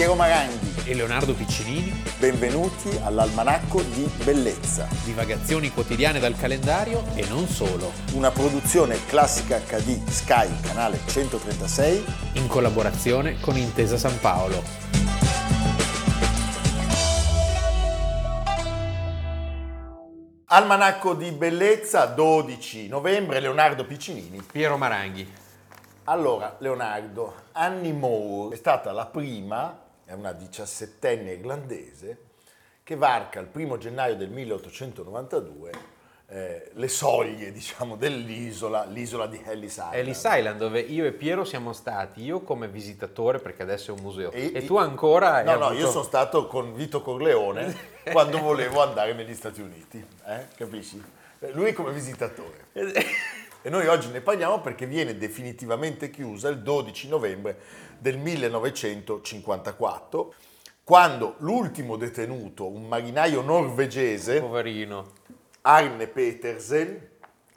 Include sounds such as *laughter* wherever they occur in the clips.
Piero Maranghi. e Leonardo Piccinini, Benvenuti all'Almanacco di Bellezza, divagazioni quotidiane dal calendario e non solo, una produzione classica HD Sky, canale 136. in collaborazione con Intesa San Paolo. Almanacco di Bellezza, 12 novembre, Leonardo Piccinini. Piero Maranghi. Allora, Leonardo, Annie Moore è stata la prima, è una diciassettenne irlandese, che varca il primo gennaio del 1892 eh, le soglie, diciamo, dell'isola, l'isola di Ellis Island. Ellis Island dove io e Piero siamo stati, io come visitatore perché adesso è un museo e, E- tu ancora No, no, avuto- io sono stato con Vito Corleone *laughs* quando volevo andare negli Stati Uniti, eh? capisci? Lui come visitatore. *laughs* E noi oggi ne parliamo perché viene definitivamente chiusa il 12 novembre del 1954, quando l'ultimo detenuto, un marinaio norvegese, poverino. Arne Petersen,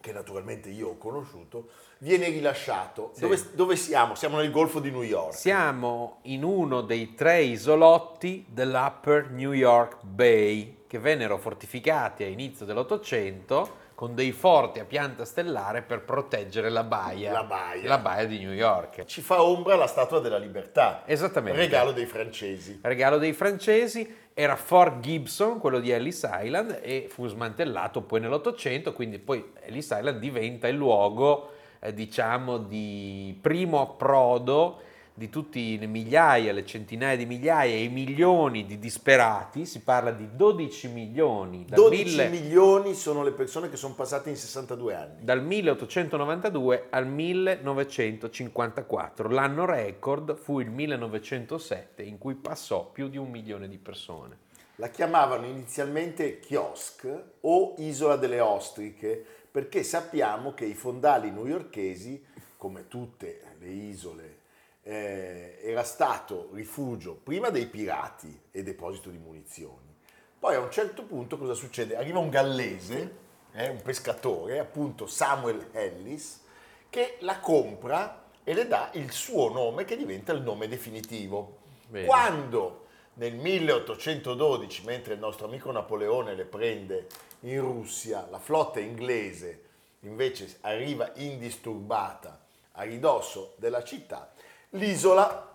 che naturalmente io ho conosciuto, viene rilasciato. Sì. Dove, dove siamo? Siamo nel Golfo di New York. Siamo in uno dei tre isolotti dell'Upper New York Bay che vennero fortificati a inizio dell'Ottocento con dei forti a pianta stellare per proteggere la baia, La baia. la baia di New York. Ci fa ombra la Statua della Libertà. Esattamente. Regalo dei francesi. regalo dei francesi, era Fort Gibson, quello di Ellis Island, e fu smantellato poi nell'Ottocento, quindi poi Ellis Island diventa il luogo, eh, diciamo, di primo approdo di tutti le migliaia, le centinaia di migliaia e i milioni di disperati, si parla di 12 milioni dal, 12 mille- milioni sono le persone che sono passate in 62 anni. dal 1892 al 1954. L'anno record fu il 1907 in cui passò più di un milione di persone. La chiamavano inizialmente Kiosk o Isola delle Ostriche perché sappiamo che i fondali newyorkesi, come tutte le isole, eh, era stato rifugio prima dei pirati e deposito di munizioni. Poi a un certo punto cosa succede? Arriva un gallese, eh, un pescatore, appunto Samuel Ellis, che la compra e le dà il suo nome che diventa il nome definitivo. Bene. Quando nel 1812, mentre il nostro amico Napoleone le prende in Russia, la flotta inglese invece arriva indisturbata a ridosso della città, l'isola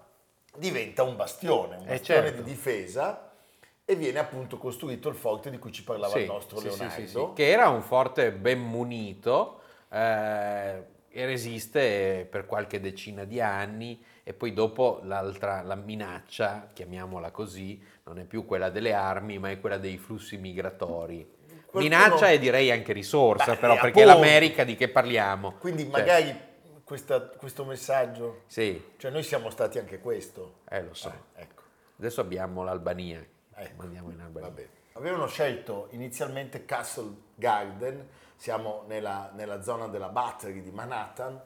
diventa un bastione, un Eh, bastione certo. di difesa e viene appunto costruito il forte di cui ci parlava Sì, il nostro sì, Leonardo. sì, sì, che era un forte ben munito eh, e resiste per qualche decina di anni e poi dopo l'altra, la minaccia, chiamiamola così, non è più quella delle armi ma è quella dei flussi migratori. Qualcuno- Minaccia e direi anche risorsa Beh, però eh, perché appunto. l'America di che parliamo? Quindi Cioè, magari questa- questo messaggio, Sì, cioè noi siamo stati anche questo. eh, lo so. Eh, ecco. Adesso abbiamo l'Albania. Ecco. Andiamo in Albania. Va bene. Avevano scelto inizialmente Castle Garden, siamo nella, nella zona della Battery di Manhattan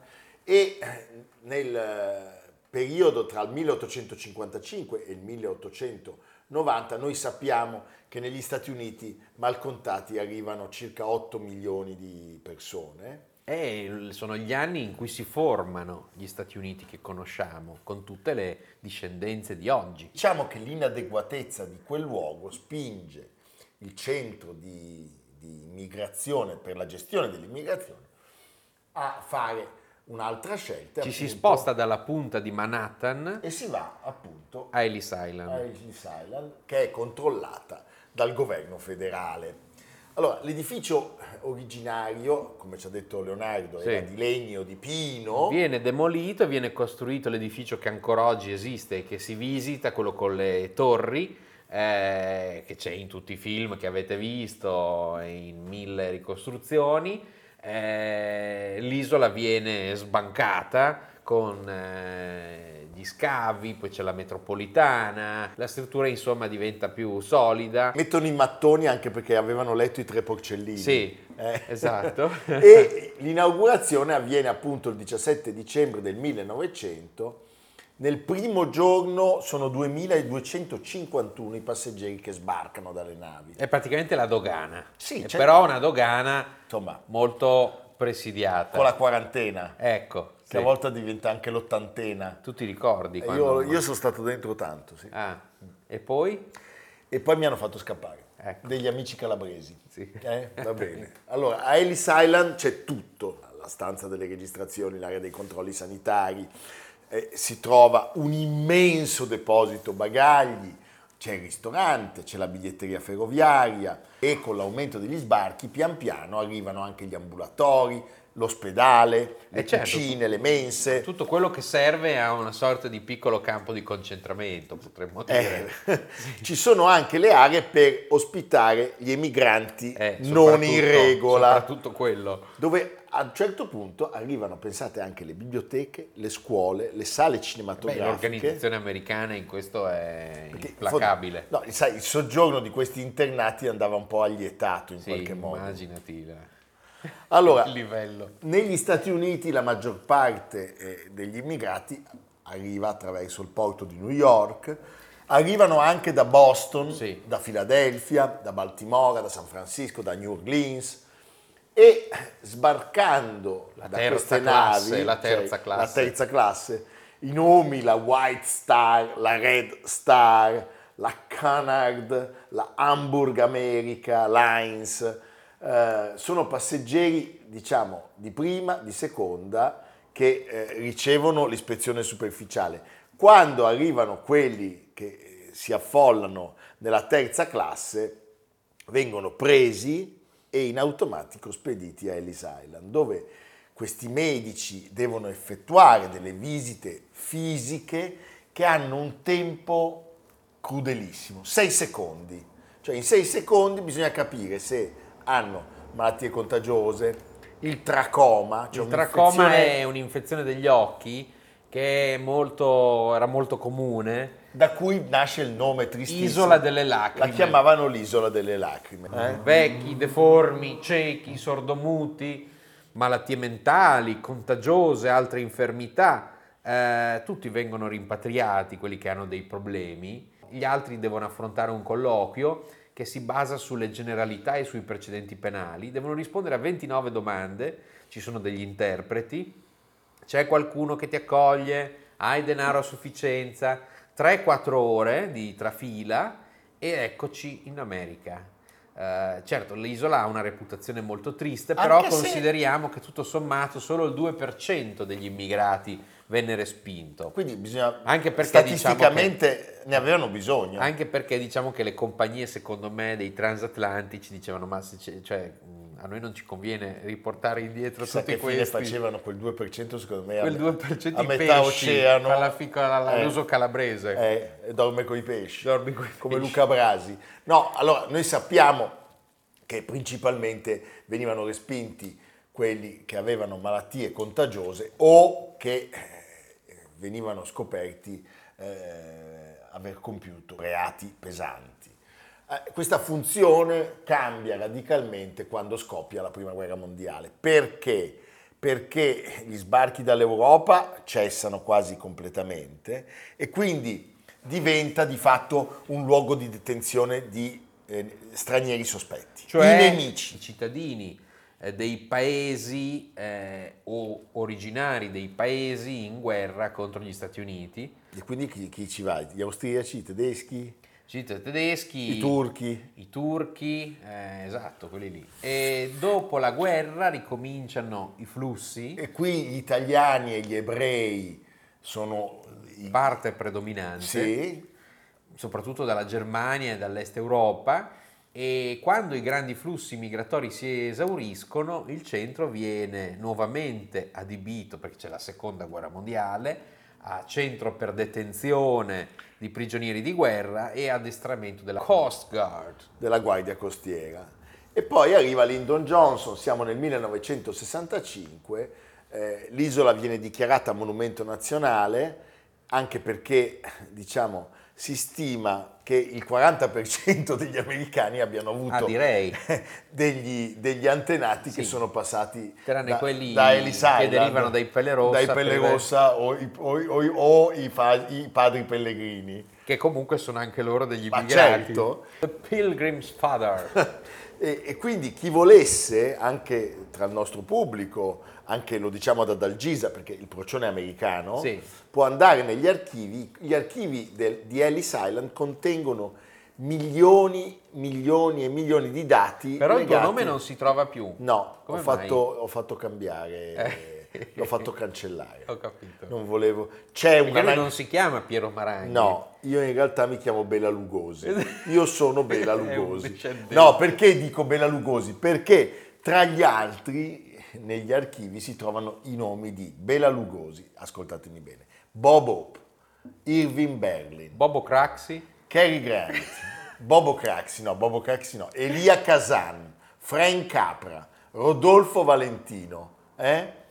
e eh, nel eh, periodo tra il 1855 e il 1890 noi sappiamo che negli Stati Uniti malcontati arrivano circa 8 milioni di persone. E sono gli anni in cui si formano gli Stati Uniti che conosciamo, con tutte le discendenze di oggi. Diciamo che l'inadeguatezza di quel luogo spinge il centro di, di immigrazione per la gestione dell'immigrazione a fare un'altra scelta. Ci si appunto, sposta dalla punta di Manhattan e si va appunto a Ellis a Island. Ellis Island che è controllata dal governo federale. Allora, l'edificio originario, come ci ha detto Leonardo, Sì. era di legno, di pino. Viene demolito e viene costruito l'edificio che ancora oggi esiste e che si visita, quello con le torri, eh, che c'è in tutti i film che avete visto, in mille ricostruzioni. Eh, l'isola viene sbancata con eh, gli scavi, poi c'è la metropolitana, la struttura insomma diventa più solida. Mettono i mattoni anche perché avevano letto i tre porcellini. Sì, Eh. esatto. *laughs* e l'inaugurazione avviene appunto il 17 dicembre del 1900. Nel primo giorno sono 2251 i passeggeri che sbarcano dalle navi. È praticamente la dogana. Sì, È però una dogana Insomma, molto presidiata. con la quarantena. Ecco, che a volte diventa anche l'ottantena. Tu ti ricordi? E quando- Io, io sono stato dentro tanto, sì. Ah, e poi? E poi mi hanno fatto scappare. Ecco. Degli amici calabresi. Sì. Eh, va bene. Allora, a Ellis Island c'è tutto. La stanza delle registrazioni, l'area dei controlli sanitari, eh, si trova un immenso deposito bagagli, c'è il ristorante, c'è la biglietteria ferroviaria e con l'aumento degli sbarchi pian piano arrivano anche gli ambulatori, l'ospedale, le Eh, certo. cucine, le mense. Tutto quello che serve a una sorta di piccolo campo di concentramento, potremmo dire. Eh, *laughs* ci sono anche le aree per ospitare gli emigranti Eh, non in regola, Soprattutto quello. dove a un certo punto arrivano, pensate, anche le biblioteche, le scuole, le sale Beh, cinematografiche. l'organizzazione americana in questo è Perché, implacabile. No, sai, il soggiorno di questi internati andava un po' allietato in Sì, qualche modo. immaginati *laughs* Allora, negli Stati Uniti la maggior parte eh, degli immigrati arriva attraverso il porto di New York, arrivano anche da Boston, Sì. da Filadelfia, da Baltimora, da San Francisco, da New Orleans e sbarcando La da terza queste classe, navi, la terza cioè, classe. la terza classe, i nomi, la White Star, la Red Star, la Cunard, la Hamburg America, Lines, eh, sono passeggeri, diciamo, di prima, di seconda, che eh, ricevono l'ispezione superficiale. Quando arrivano quelli che eh, si affollano nella terza classe, vengono presi e in automatico spediti a Ellis Island, dove questi medici devono effettuare delle visite fisiche che hanno un tempo crudelissimo, 6 secondi. Cioè in 6 secondi bisogna capire se hanno malattie contagiose, il tracoma, cioè il tracoma è un'infezione degli occhi che è molto, era molto comune. da cui nasce il nome tristissimo. Isola delle La lacrime. chiamavano l'isola delle lacrime. eh? Vecchi, deformi, ciechi, sordomuti, malattie mentali, contagiose, altre infermità. eh, tutti vengono rimpatriati, quelli che hanno dei problemi. Gli altri devono affrontare un colloquio che si basa sulle generalità e sui precedenti penali. Devono rispondere a 29 domande, ci sono degli interpreti, c'è qualcuno che ti accoglie, hai denaro a sufficienza, 3-4 ore di trafila e eccoci in America. Eh, certo, l'isola ha una reputazione molto triste, però Anche se- consideriamo che tutto sommato solo il 2% degli immigrati venne respinto. Quindi bisogna Anche perché diciamo statisticamente ne avevano bisogno. Anche perché diciamo che le compagnie, secondo me, dei transatlantici dicevano: Ma se cioè, a noi non ci conviene riportare indietro Chissà tutti che fine questi. facevano quel 2% secondo me Quel me- 2% a metà pesci, oceano alla piccola- Eh, l'uso calabrese. eh, dorme coi pesci Dormi coi come pesci. Luca Brasi no allora noi sappiamo che principalmente venivano respinti quelli che avevano malattie contagiose o che eh, venivano scoperti eh, aver compiuto reati pesanti questa funzione cambia radicalmente quando scoppia la prima guerra mondiale perché perché gli sbarchi dall'Europa cessano quasi completamente e quindi diventa di fatto un luogo di detenzione di eh, stranieri sospetti, Cioè i nemici. i cittadini eh, dei paesi eh, o originari dei paesi in guerra contro gli Stati Uniti, E quindi chi, chi ci va? Gli austriaci, i tedeschi, i tedeschi, i turchi? i turchi, eh, esatto, quelli lì. E dopo la guerra ricominciano i flussi, E qui gli italiani e gli ebrei sono i... parte predominante. Sì, soprattutto dalla Germania e dall'est Europa e quando i grandi flussi migratori si esauriscono il centro viene nuovamente adibito perché c'è la seconda guerra mondiale a centro per detenzione di prigionieri di guerra e addestramento della Coast Guard. della Guardia Costiera. E poi arriva Lyndon Johnson, siamo nel 1965, eh, l'isola viene dichiarata monumento nazionale anche perché, diciamo, si stima che il 40% degli americani abbiano avuto Ah, *laughs* degli, degli antenati che Sì. sono passati Tranne da, quelli da Ellis che Island, derivano dai Pelle Rossa dai Pelle Rossa o, i, o o o i fa- i padri pellegrini. Che comunque sono anche loro degli Ma immigrati. certo. The Pilgrim's Father. *laughs* E, e quindi chi volesse, anche tra il nostro pubblico, anche lo diciamo ad Adalgisa perché il procione è americano, Sì. può andare negli archivi. Gli archivi del- di Ellis Island contengono milioni, milioni e milioni di dati. Però il tuo legati- nome non si trova più. No, ho fatto, ho fatto cambiare, Eh. l'ho fatto cancellare. *laughs* Ho capito. Non volevo. C'è una. Lui non si chiama Piero Maragni. No, io in realtà mi chiamo Bela Lugosi. *laughs* Io sono Bela Lugosi. No, perché dico Bela Lugosi? Perché tra gli altri negli archivi si trovano i nomi di Bela Lugosi, ascoltatemi bene, Bob Hope, Irving Berlin, Bobo Craxi. Cary Grant, Bobo Craxi, no, Bobo Craxi no, Elia Kazan, Frank Capra, Rodolfo Valentino. eh?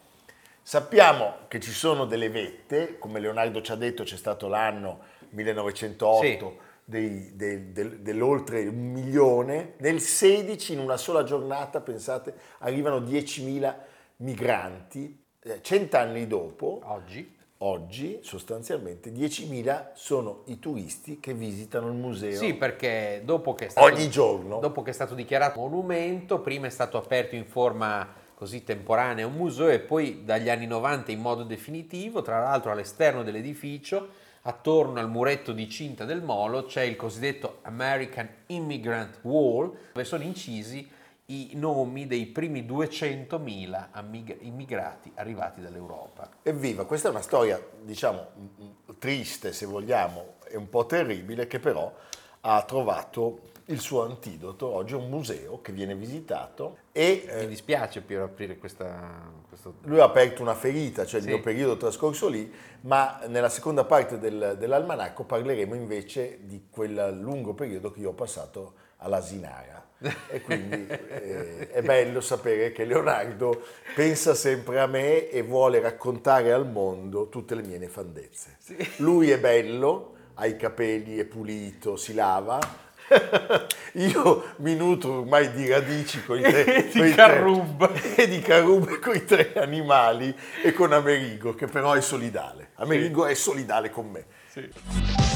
Sappiamo che ci sono delle vette, come Leonardo ci ha detto c'è stato l'anno 1908 Sì. Dei- del- del- dell'oltre un milione, nel 16 in una sola giornata, pensate, arrivano 10.000 migranti, Eh, cent'anni dopo Oggi. oggi sostanzialmente 10.000 sono i turisti che visitano il museo. Sì, perché dopo che è stato, Ogni giorno. dopo che è stato dichiarato monumento, prima è stato aperto in forma così temporanea un museo e poi dagli anni 90 in modo definitivo, tra l'altro all'esterno dell'edificio, attorno al muretto di cinta del molo, c'è il cosiddetto American Immigrant Wall, dove sono incisi i nomi dei primi 200.000 ammig- immigrati arrivati dall'Europa. Evviva, questa è una storia, diciamo, triste se vogliamo, e un po' terribile, che però ha trovato il suo antidoto. Oggi è un museo che viene visitato e Mi eh, dispiace Piero aprire questa... questo... lui ha aperto una ferita, cioè il Sì. mio periodo trascorso lì, ma nella seconda parte del- dell'almanacco parleremo invece di quel lungo periodo che io ho passato all'Asinara. E quindi eh, è bello sapere che Leonardo pensa sempre a me e vuole raccontare al mondo tutte le mie nefandezze. Lui è bello, ha i capelli, è pulito, si lava. *laughs* Io mi nutro ormai di radici con i tre, *laughs* Di coi tre- Carrub. e *laughs* di Carub con i tre animali e con Amerigo che però è solidale. Amerigo è solidale con me.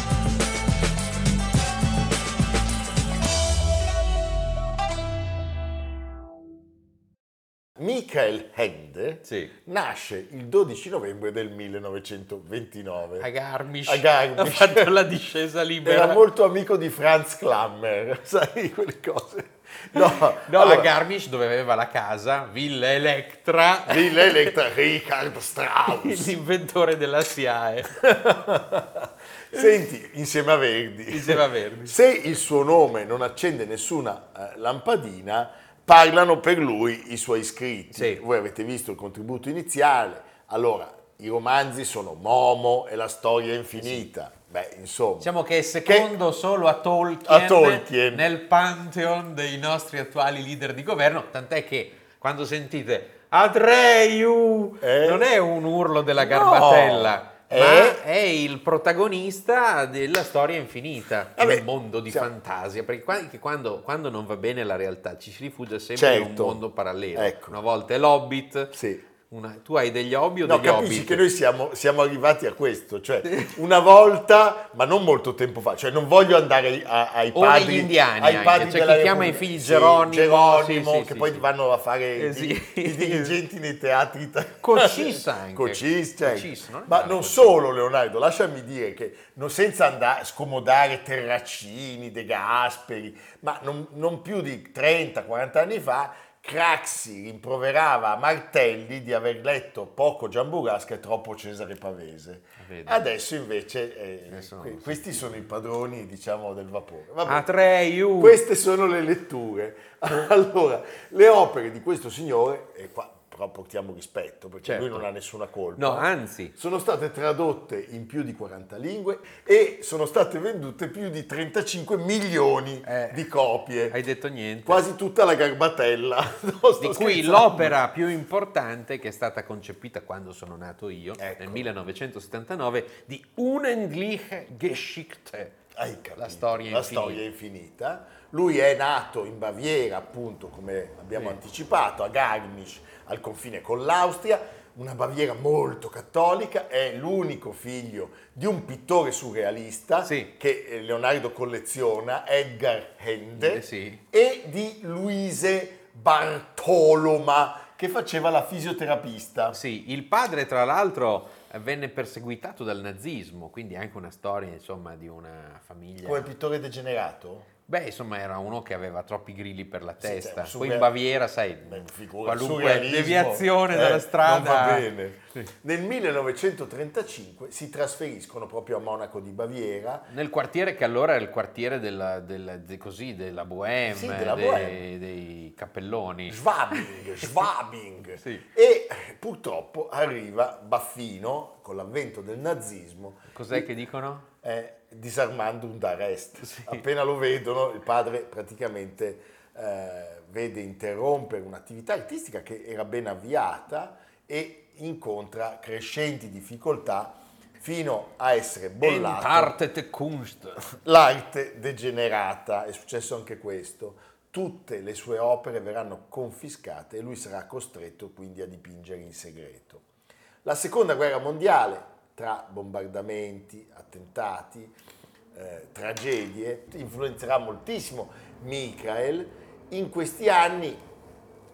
Michael Hende Sì. nasce il 12 novembre del 1929. A Garmisch. A Garmisch. Ha fatto la discesa *laughs* libera. Era molto amico di Franz Klammer, *laughs* sai quelle cose. No, No, allora, a Garmisch dove aveva la casa, Villa Electra, Villa Electra, Richard Strauss. *laughs* l'inventore della SIAE. Senti, insieme a Verdi. Insieme a Verdi. Se il suo nome non accende nessuna eh, lampadina, parlano per lui i suoi iscritti. Sì. Voi avete visto il contributo iniziale. Allora, i romanzi sono Momo e la storia infinita. Beh, insomma. Diciamo che è secondo solo a Tolkien, A Tolkien. nel pantheon dei nostri attuali leader di governo, tant'è che quando sentite Atreyu Eh? non è un urlo della garbatella, è- ma è il protagonista della storia infinita, Vabbè, nel mondo di siamo- fantasia, perché quando, quando non va bene la realtà ci si rifugia sempre in Certo. un mondo parallelo. Ecco. Una volta è l'Hobbit, Sì. Una- tu hai degli hobby o No, degli capisci hobbit? che noi siamo, siamo arrivati a questo, cioè una volta, ma non molto tempo fa, cioè non voglio andare a- ai O padri, negli indiani ai padri della chi chiama i figli Sì, Geronimo, Geronimo, sì, sì, che poi vanno a fare Eh, i, i dirigenti nei teatri italiani. Cocis anche. Cocis, certo. Cocis, non ma non Cocis. solo Leonardo, lasciami dire che non senza andare scomodare Terracini, De Gasperi, ma non, non più di 30-40 anni fa, Craxi rimproverava a Martelli di aver letto poco Giamburasca e troppo Cesare Pavese. Vedi. Adesso invece eh, Adesso que- questi sono i padroni, diciamo, del vapore. Vabbè. Atreyu! Queste sono le letture. *laughs* Allora, le opere di questo signore, e qua però portiamo rispetto perché Certo. lui non ha nessuna colpa. No, anzi, Sono state tradotte in più di 40 lingue e sono state vendute più di 35 milioni Eh, di copie. hai detto niente. Quasi tutta la garbatella. *laughs* No, di cui l'opera più importante che è stata concepita quando sono nato io, Ecco. nel 1979, di Unendliche Geschichte, La storia la storia è infinita. Lui è nato in Baviera, appunto, come abbiamo Sì. anticipato, a Garmisch, al confine con l'Austria, una Baviera molto cattolica, è l'unico figlio di un pittore surrealista Sì. che eh, Leonardo colleziona, Edgar Hende, Eh, sì. e di Luise Bartoloma, che faceva la fisioterapista. Sì, il padre tra l'altro venne perseguitato dal nazismo, quindi anche una storia insomma di una famiglia... Come pittore degenerato? Beh, insomma, era uno che aveva troppi grilli per la Sì, testa. cioè, un Poi surreal- in Baviera, sai, Beh, figura, qualunque deviazione eh, dalla strada. Va bene. Sì. Nel 1935 si trasferiscono proprio a Monaco di Baviera. Nel quartiere che allora era il quartiere della, della- de- così, della Bohème, Sì, della dei, Bohème. dei cappelloni. Schwabing, *laughs* Schwabing. Sì. E purtroppo arriva Baffino con l'avvento del nazismo Cos'è che dicono? Eh, disarmando un d'arrest. *laughs* Sì. Appena lo vedono, il padre praticamente eh, vede interrompere un'attività artistica che era ben avviata e incontra crescenti difficoltà fino a essere bollato. Entartete Kunst. *laughs* L'arte degenerata, è successo anche questo. Tutte le sue opere verranno confiscate e lui sarà costretto quindi a dipingere in segreto. La seconda guerra mondiale, tra bombardamenti, attentati, eh, tragedie, influenzerà moltissimo Michael. In questi anni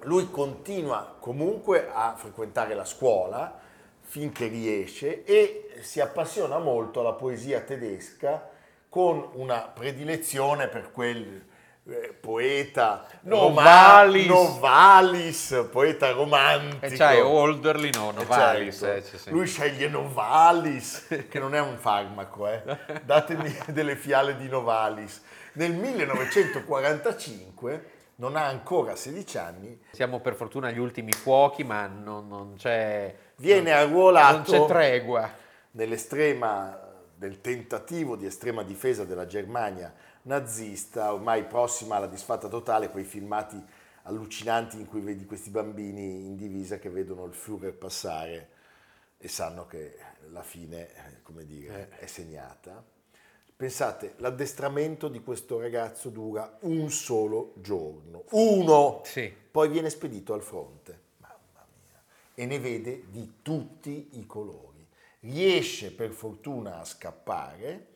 lui continua comunque a frequentare la scuola finché riesce e si appassiona molto alla poesia tedesca con una predilezione per quel eh, poeta Novalis. roma- Novalis, poeta romantico. E c'hai Olderly, no, Eh, Novalis. certo. eh. Lui sceglie Novalis, *laughs* che non è un farmaco, eh. datemi *laughs* delle fiale di Novalis. Nel 1945, non ha ancora 16 anni, Siamo per fortuna agli ultimi fuochi, ma non, non c'è... viene non arruolato c'è tregua. nell'estrema del tentativo di estrema difesa della Germania nazista, ormai prossima alla disfatta totale, quei filmati allucinanti in cui vedi questi bambini in divisa che vedono il Führer passare e sanno che la fine, eh, come dire, è segnata. Pensate, l'addestramento di questo ragazzo dura un solo giorno, uno, Sì. poi viene spedito al fronte, mamma mia, e ne vede di tutti i colori. Riesce per fortuna a scappare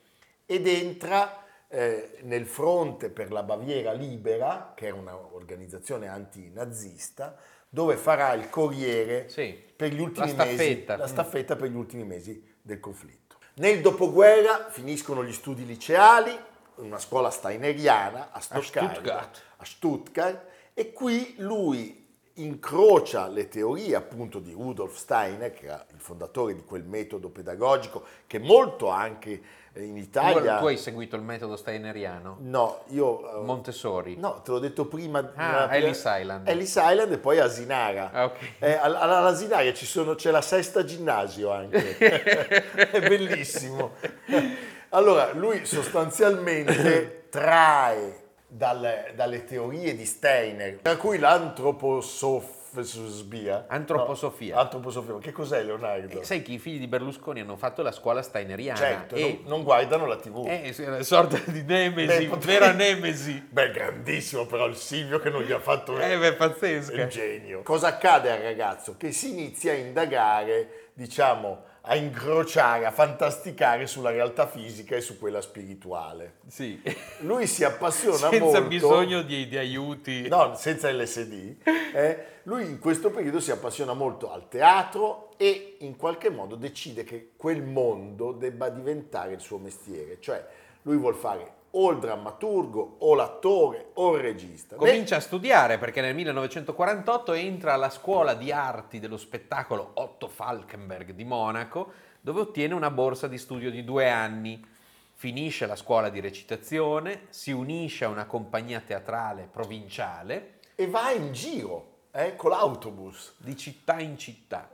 ed entra eh, nel fronte per la Baviera Libera, che era un'organizzazione antinazista, dove farà il corriere Sì. per gli ultimi La mesi, la staffetta per gli ultimi mesi del conflitto. Nel dopoguerra finiscono gli studi liceali, in una scuola steineriana a Stoccarda, Stuttgart. a Stuttgart, e qui lui incrocia le teorie appunto di Rudolf Steiner, che era il fondatore di quel metodo pedagogico che molto anche eh, in Tu, Italia... tu hai seguito il metodo steineriano? No, io... eh, Montessori? No, te l'ho detto prima. Ah, Ellis Island. Ellis Island e poi Asinara. Ah, ok. Eh, all- all- all'Asinara ci sono- c'è la sesta ginnasio anche. *laughs* È bellissimo. Allora, lui sostanzialmente *coughs* trae dalle, dalle teorie di Steiner, tra cui l'antroposofia. Antroposofia. No, antroposofia. Che cos'è Leonardo? Eh, sai che i figli di Berlusconi hanno fatto la scuola steineriana certo, e non, non guardano la tv. eh, è una sorta di nemesi, Beh, vera nemesi. Beh, grandissimo però il Silvio che non gli ha fatto Eh, beh, È pazzesca. il genio. Cosa accade al ragazzo? Che si inizia a indagare, diciamo, a incrociare, a fantasticare sulla realtà fisica e su quella spirituale. Sì. Lui si appassiona Senza molto. bisogno di, di aiuti. No, senza LSD. eh, lui in questo periodo si appassiona molto al teatro e in qualche modo decide che quel mondo debba diventare il suo mestiere. Cioè, lui vuol fare o il drammaturgo, o l'attore, o il regista. Comincia a studiare perché nel 1948 entra alla scuola di arti dello spettacolo Otto Falkenberg di Monaco, dove ottiene una borsa di studio di due anni. Finisce la scuola di recitazione, si unisce a una compagnia teatrale provinciale E va in giro eh, con l'autobus. di città in città.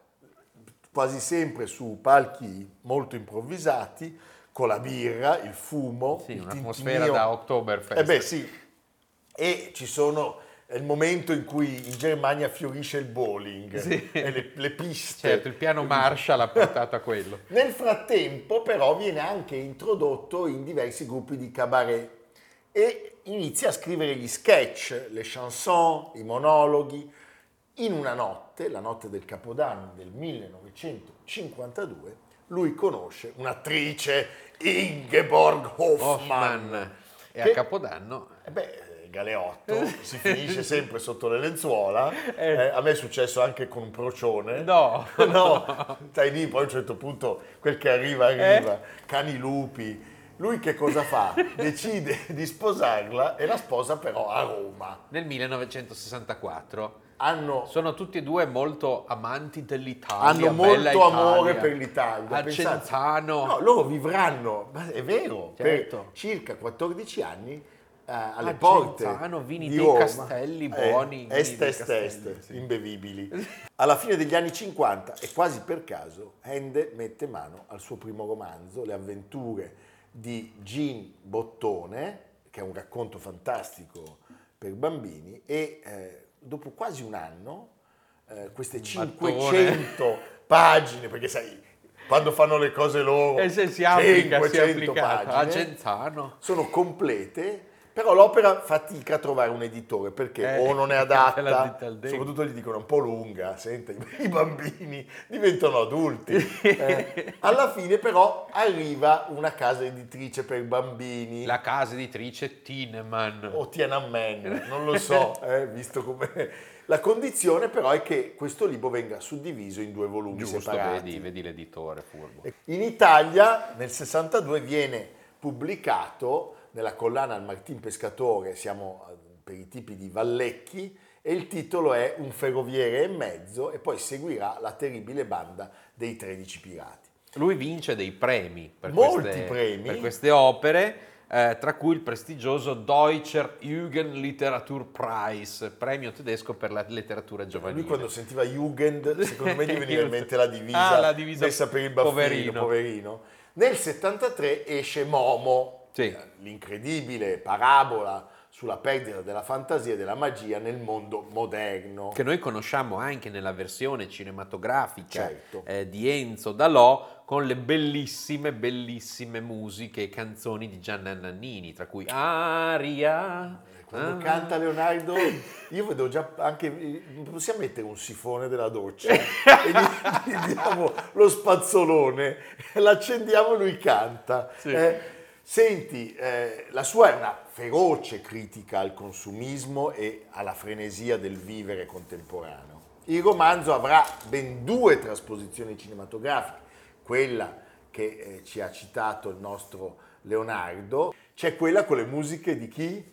quasi sempre su palchi molto improvvisati, con la birra, il fumo, Sì, il un'atmosfera tintinnio. da Oktoberfest. Eh beh sì, e ci sono è il momento in cui in Germania fiorisce il bowling Sì. e le, le piste. Certo, il piano Marshall ha portato a quello. *laughs* Nel frattempo però viene anche introdotto in diversi gruppi di cabaret e inizia a scrivere gli sketch, le chanson, i monologhi. In una notte, la notte del Capodanno del 1952, lui conosce un'attrice, Ingeborg Hoffmann. Hoffman. E Che- a Capodanno E beh, Galeotto si finisce *laughs* sempre sotto le lenzuola. Eh. Eh, a me è successo anche con un procione. No. *laughs* no, stai lì, poi a un certo punto quel che arriva, arriva. Eh. Cani lupi. Lui che cosa fa? *laughs* Decide di sposarla e la sposa però a Roma. nel 1964 Hanno, sono tutti e due molto amanti dell'Italia. hanno molto Italia. amore per l'Italia. A Pensate. No, loro vivranno, ma è vero, Certo. per circa 14 anni eh, alle A porte Genzano, vini di dei Roma. Castelli buoni, Eh, est est est, sì. imbevibili. *laughs* Alla fine degli anni 50 e quasi per caso Ende mette mano al suo primo romanzo, Le avventure di Jean Bottone, che è un racconto fantastico per bambini e eh, dopo quasi un anno eh, queste Mattone. 500 *laughs* pagine, perché sai, quando fanno le cose loro, E se si applica, si è 500 applicato. A pagine, Genzano. sono complete, però l'opera fatica a trovare un editore perché Eh, o non è *laughs* adatta, soprattutto gli dicono è un po' lunga, senta, *laughs* i bambini diventano adulti. Eh, alla fine però arriva una casa editrice per bambini. La casa editrice Tineman. o Tiananmen, non lo so, *laughs* eh, visto come... La condizione però è che questo libro venga suddiviso in due volumi Giusto, separati. vedi, vedi l'editore furbo. In Italia nel 62 viene pubblicato nella collana al Martin Pescatore, siamo eh, per i tipi di Vallecchi, e il titolo è Un ferroviere e mezzo e poi seguirà la terribile banda dei 13 pirati. Lui vince dei premi per, Molti queste, premi. per queste opere, eh, tra cui il prestigioso Deutscher Jugendliteraturpreis, premio tedesco per la letteratura giovanile. Lui quando sentiva Jugend, secondo me gli *laughs* veniva in mente la divisa, Ah, la divisa messa per il baffino, poverino. poverino. Nel 73 esce Momo, Sì. eh, l'incredibile parabola sulla perdita della fantasia e della magia nel mondo moderno. che noi conosciamo anche nella versione cinematografica Certo. eh, di Enzo Dalò con le bellissime, bellissime musiche e canzoni di Gianna Nannini, tra cui Aria. Quando ah, canta Leonardo, io vedo già anche. Possiamo mettere un sifone della doccia *laughs* e gli, gli diamo lo spazzolone, l'accendiamo e lui canta. Sì. Eh, senti, eh, la sua è una feroce critica al consumismo e alla frenesia del vivere contemporaneo. Il romanzo avrà ben due trasposizioni cinematografiche, quella che eh, ci ha citato il nostro Leonardo, c'è quella con le musiche di chi?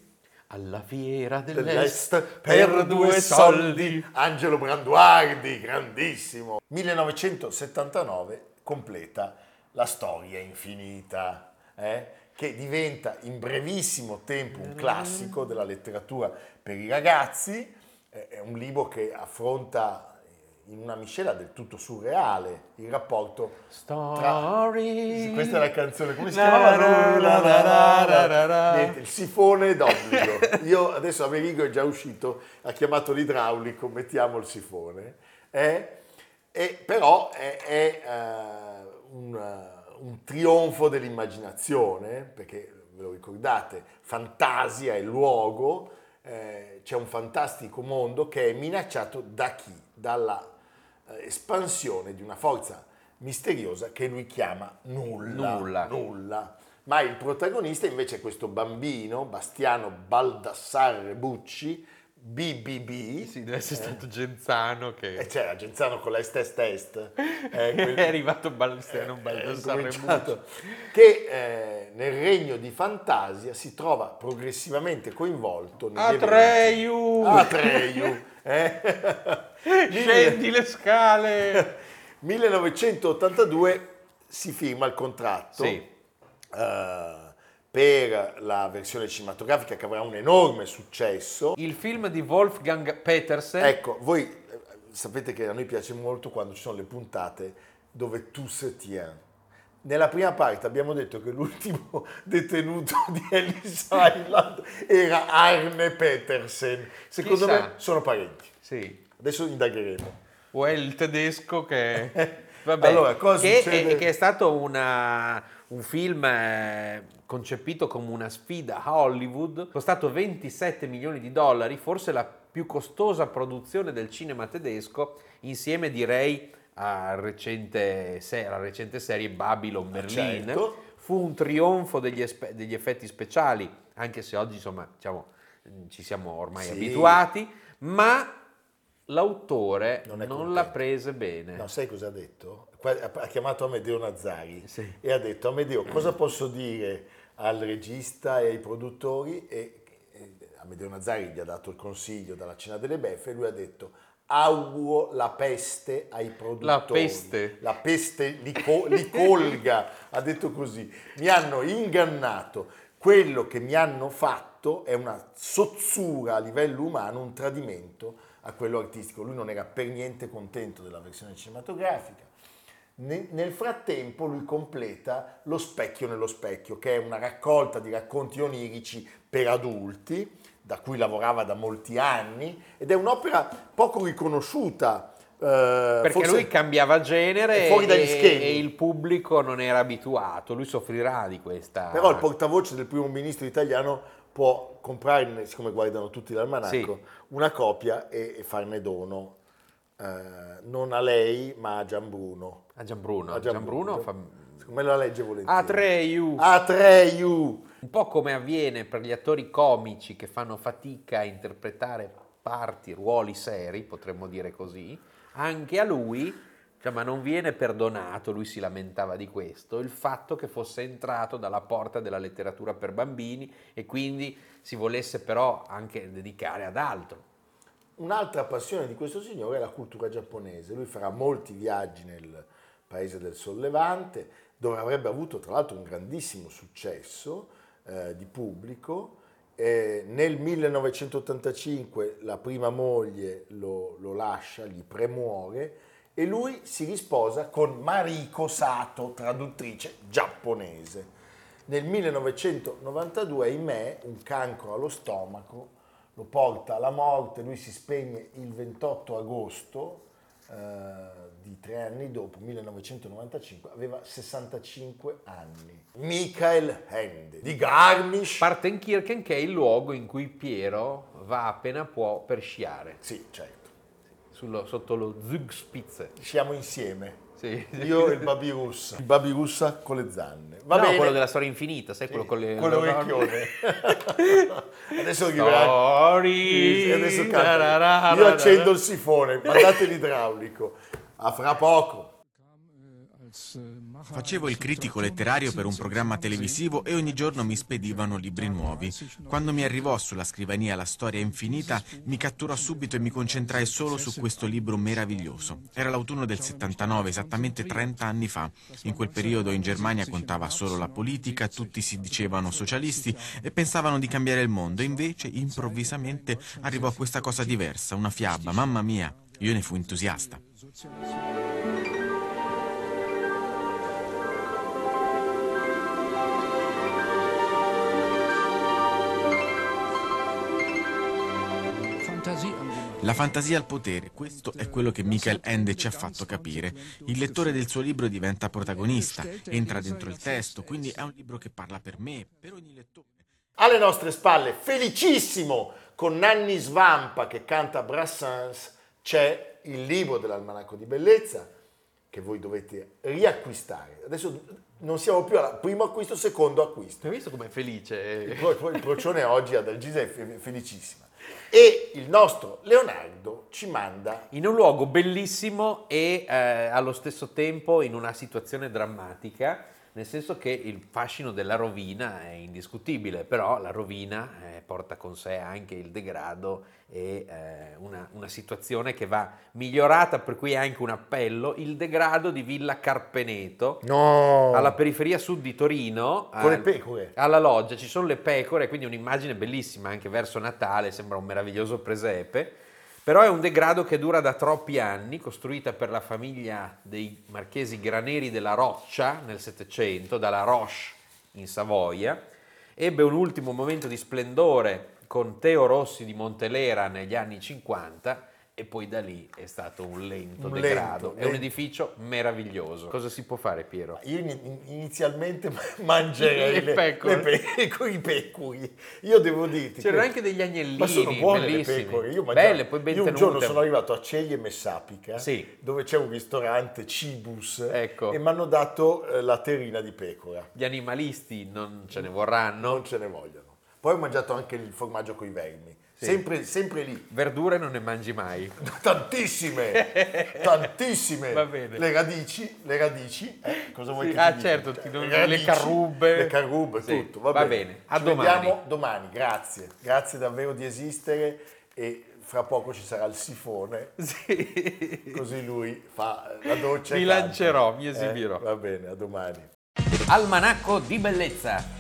Alla fiera dell'est, dell'Est per due soldi. Angelo Branduardi, grandissimo. 1979 completa La storia infinita, eh, che diventa in brevissimo tempo un classico della letteratura per i ragazzi. Eh, È un libro che affronta in una miscela del tutto surreale il rapporto Story. questa è la canzone, come si chiamava? Niente, il sifone d'obbligo. Io adesso Amerigo è già uscito, ha chiamato l'idraulico, mettiamo il sifone. Eh, e però è, è, eh, un, eh, un trionfo dell'immaginazione, perché ve lo ricordate, fantasia è luogo, eh, c'è un fantastico mondo che è minacciato da chi? Dalla eh, espansione di una forza misteriosa che lui chiama nulla. Nulla. nulla. Ma il protagonista invece è questo bambino, Bastiano Baldassarre Bucci, BBB, Sì, deve essere stato Genzano che e c'era Genzano con l'est est est, *laughs* eh, quel- è arrivato Balsano eh, Baldassarre cominciato, che eh, nel regno di fantasia si trova progressivamente coinvolto Atreyu! Atreyu! eh. *laughs* Scendi le scale! *laughs* 1982 si firma il contratto Sì. eh, per la versione cinematografica che avrà un enorme successo. Il film di Wolfgang Petersen. Ecco, voi eh, sapete che a noi piace molto quando ci sono le puntate dove tu se tiens, Nella prima parte abbiamo detto che l'ultimo *laughs* detenuto di Ellis Island era Arne Petersen. Secondo Chissà. me sono parenti. Sì. Adesso indagheremo. O è il tedesco che... *laughs* Vabbè, Allora, cosa che, succede? è, che è stato una- un film eh, concepito come una sfida a Hollywood, costato 27 milioni di dollari, forse la più costosa produzione del cinema tedesco, insieme direi al recente alla recente serie Babylon Berlin. certo. Fu un trionfo degli, espe- degli effetti speciali, anche se oggi insomma diciamo, ci siamo ormai Sì. abituati, ma l'autore Non non, l'ha prese bene. No, sai cosa ha detto? Ha chiamato Amedeo Nazzari Sì. e ha detto Amedeo cosa posso dire al regista e ai produttori e, e Amedeo Nazzari gli ha dato il consiglio dalla cena delle beffe e lui ha detto auguro la peste ai produttori. La peste. La peste li, co- li colga, *laughs* ha detto così. Mi hanno ingannato. Quello che mi hanno fatto è una sozzura a livello umano, un tradimento a quello artistico. Lui non era per niente contento della versione cinematografica. Ne- Nel frattempo lui completa Lo specchio nello specchio, che è una raccolta di racconti onirici per adulti, da cui lavorava da molti anni, ed è un'opera poco riconosciuta. eh, Perché lui cambiava genere fuori dagli e, schemi. e il pubblico non era abituato, lui soffrirà di questa... Però il portavoce del primo ministro italiano può comprare, siccome guardano tutti l'almanacco, Sì. una copia e, e farne dono, eh, non a lei ma a Gianbruno. A Gianbruno, A Gianbruno fa... Secondo me la legge volentieri. Atreyu! Atreyu! Un po' come avviene per gli attori comici che fanno fatica a interpretare parti, ruoli seri, potremmo dire così, anche a lui, cioè, ma non viene perdonato, lui si lamentava di questo, il fatto che fosse entrato dalla porta della letteratura per bambini e quindi si volesse però anche dedicare ad altro. Un'altra passione di questo signore è la cultura giapponese. Lui farà molti viaggi nel paese del Sollevante, dove avrebbe avuto tra l'altro un grandissimo successo eh, di pubblico. Eh, nel 1985 la prima moglie lo, lo lascia, gli premuore e lui si risposa con Mariko Sato, traduttrice giapponese. Nel 1992, ahimè, un cancro allo stomaco lo porta alla morte, lui si spegne il 28 agosto eh, di tre anni dopo, 1995, aveva 65 anni. Michael Ende di Garmisch. Partenkirchen che è il luogo in cui Piero va appena può per sciare, sì, certo. sullo- sotto lo Zugspitze. Siamo insieme. Sì. Io e il Babirussa. Il Babirussa con le zanne. Va no, bene. quello della storia infinita, sai quello Sì, con le con le- l'orecchione. adesso arriverà. Story. Adesso. Io accendo il sifone, mandate l'idraulico. A fra poco. Facevo il critico letterario per un programma televisivo e ogni giorno mi spedivano libri nuovi. Quando mi arrivò sulla scrivania La storia infinita, mi catturò subito e mi concentrai solo su questo libro meraviglioso. Era l'autunno del 79, esattamente 30 anni fa. In quel periodo in Germania contava solo la politica, tutti si dicevano socialisti e pensavano di cambiare il mondo. Invece, improvvisamente, arrivò questa cosa diversa, una fiaba, mamma mia. Io ne fui entusiasta. La fantasia al potere, questo è quello che Michael Ende ci ha fatto capire. Il lettore del suo libro diventa protagonista, entra dentro il testo, quindi è un libro che parla per me, per ogni lettore. Alle nostre spalle, felicissimo, con Nanni Svampa che canta Brassens, c'è il libro dell'Almanacco di Bellezza che voi dovete riacquistare. Adesso non siamo più al primo acquisto, secondo acquisto. Hai visto com'è felice? Il, pro- il procione oggi ad Algisa è fe- felicissima. E il nostro Leonardo ci manda In un luogo bellissimo e eh, allo stesso tempo in una situazione drammatica, nel senso che il fascino della rovina è indiscutibile, però la rovina eh, porta con sé anche il degrado e eh, una, una situazione che va migliorata, per cui è anche un appello, il degrado di Villa Carpeneto, No! alla periferia sud di Torino. Con le al- pecore. alla loggia ci sono le pecore, quindi un'immagine bellissima anche verso Natale, sembra un meraviglioso presepe. Però è un degrado che dura da troppi anni, costruita per la famiglia dei marchesi graneri della Roccia nel Settecento, dalla Roche in Savoia. Ebbe un ultimo momento di splendore con Teo Rossi di Montelera negli anni 50 e poi da lì è stato un lento Un degrado. lento, è un lento. edificio meraviglioso. Cosa si può fare, Piero? Io in- inizialmente *laughs* mangerei Le pecore. le pecore, *laughs* i pecori. Io devo dirti C'erano che- anche degli agnellini ma sono buone bellissimi. le pecore. Io, mangiavo- Belle, poi ben io un tenute. giorno sono arrivato a Ceglie Messapica, Sì. dove c'è un ristorante Cibus, Ecco. e mi hanno dato eh, la terrina di pecora. Gli animalisti non ce ne vorranno. Non ce ne vogliono. Poi ho mangiato anche il formaggio con i vermi. Sì. Sempre, sempre lì. Verdure non ne mangi mai. *laughs* Tantissime, tantissime. Va bene. Le radici, le radici, eh, cosa vuoi Sì, che ah, certo, ti do- le radici, carrubbe. Le carrubbe, Sì, tutto. Va, va bene. bene. A Ci domani. vediamo domani, grazie. Grazie davvero di esistere e fra poco ci sarà il sifone, Sì. così lui fa la doccia. Mi lancerò, mi esibirò. Eh, va bene, a domani. Almanacco di bellezza